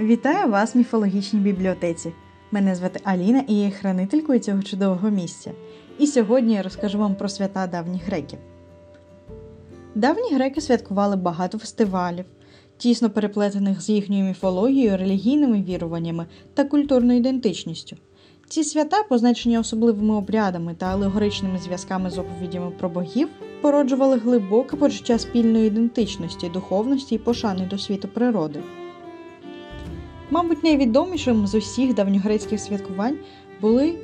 Вітаю вас в міфологічній бібліотеці. Мене звати Аліна і я є хранителькою цього чудового місця. І сьогодні я розкажу вам про свята давніх греків. Давні греки святкували багато фестивалів, тісно переплетених з їхньою міфологією, релігійними віруваннями та культурною ідентичністю. Ці свята, позначені особливими обрядами та алегоричними зв'язками з оповідями про богів, породжували глибоке почуття спільної ідентичності, духовності і пошани до світу природи. Мабуть, найвідомішим з усіх давньогрецьких святкувань були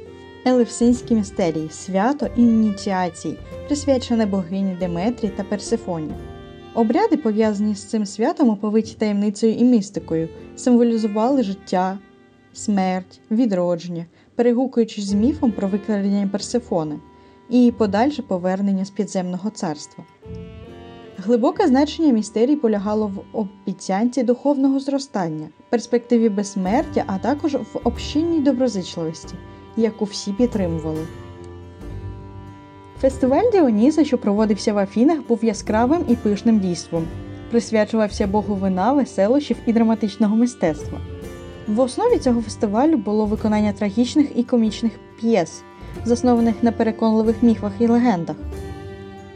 Елевсинські містерії свято ініціації, присвячене богині Деметрі та Персифоні. Обряди, пов'язані з цим святом, оповиті таємницею і містикою, символізували життя, смерть, відродження, перегукуючись з міфом про викрадення Персифони і подальше повернення з підземного царства. Глибоке значення містерій полягало в обіцянці духовного зростання, перспективі безсмертя, а також в общинній доброзичливості, яку всі підтримували. Фестиваль Діоніса, що проводився в Афінах, був яскравим і пишним дійством, присвячувався Богу вина, веселощів і драматичного мистецтва. В основі цього фестивалю було виконання трагічних і комічних п'єс, заснованих на переконливих міфах і легендах.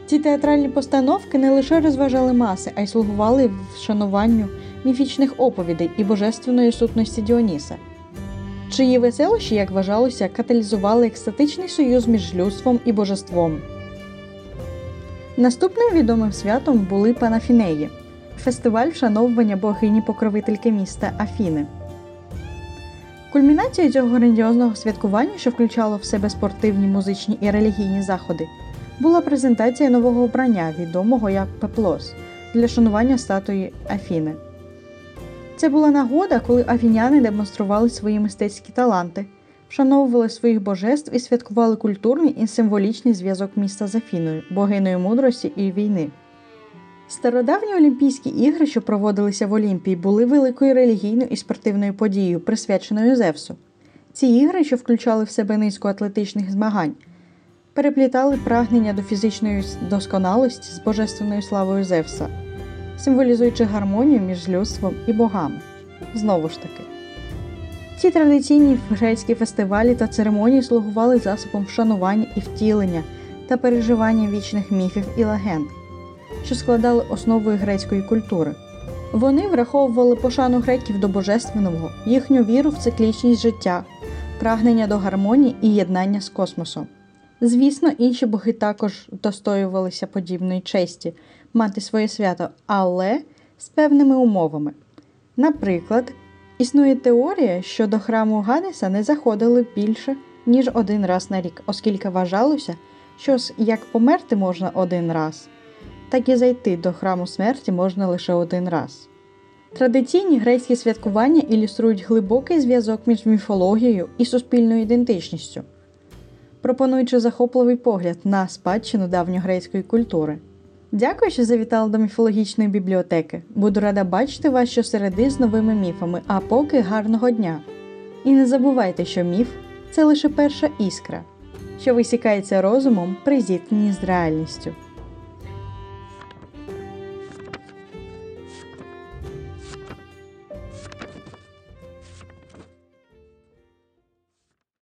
Ці театральні постановки не лише розважали маси, а й слугували вшануванню міфічних оповідей і божественної сутності Діоніса, чиї веселощі, як вважалося, каталізували екстатичний союз між людством і божеством. Наступним відомим святом були Панафінеї фестиваль вшановування богині покровительки міста Афіни. Кульмінацією цього грандіозного святкування, що включало в себе спортивні, музичні і релігійні заходи, була презентація нового обрання, відомого як пеплос, для шанування статуї Афіни. Це була нагода, коли афіняни демонстрували свої мистецькі таланти, вшановували своїх божеств і святкували культурний і символічний зв'язок міста з Афіною, богиною мудрості і війни. Стародавні Олімпійські ігри, що проводилися в Олімпії, були великою релігійною і спортивною подією, присвяченою Зевсу. Ці ігри, що включали в себе низку атлетичних змагань, переплітали прагнення до фізичної досконалості з божественною славою Зевса, символізуючи гармонію між людством і богами. Знову ж таки. Ці традиційні грецькі фестивалі та церемонії слугували засобом вшанування і втілення та переживання вічних міфів і легенд, що складали основою грецької культури. Вони враховували пошану греків до божественного, їхню віру в циклічність життя, прагнення до гармонії і єднання з космосом. Звісно, інші боги також достоювалися подібної честі мати своє свято, але з певними умовами. Наприклад, існує теорія, що до храму Ганеса не заходили більше, ніж один раз на рік, оскільки вважалося, що як померти можна один раз, так і зайти до храму смерті можна лише один раз. Традиційні грецькі святкування ілюструють глибокий зв'язок між міфологією і суспільною ідентичністю пропонуючи захопливий погляд на спадщину давньогрецької культури. Дякую, що завітали до міфологічної бібліотеки. Буду рада бачити вас щосереди з новими міфами, а поки гарного дня! І не забувайте, що міф це лише перша іскра, що висікається розумом при зіткненні з реальністю.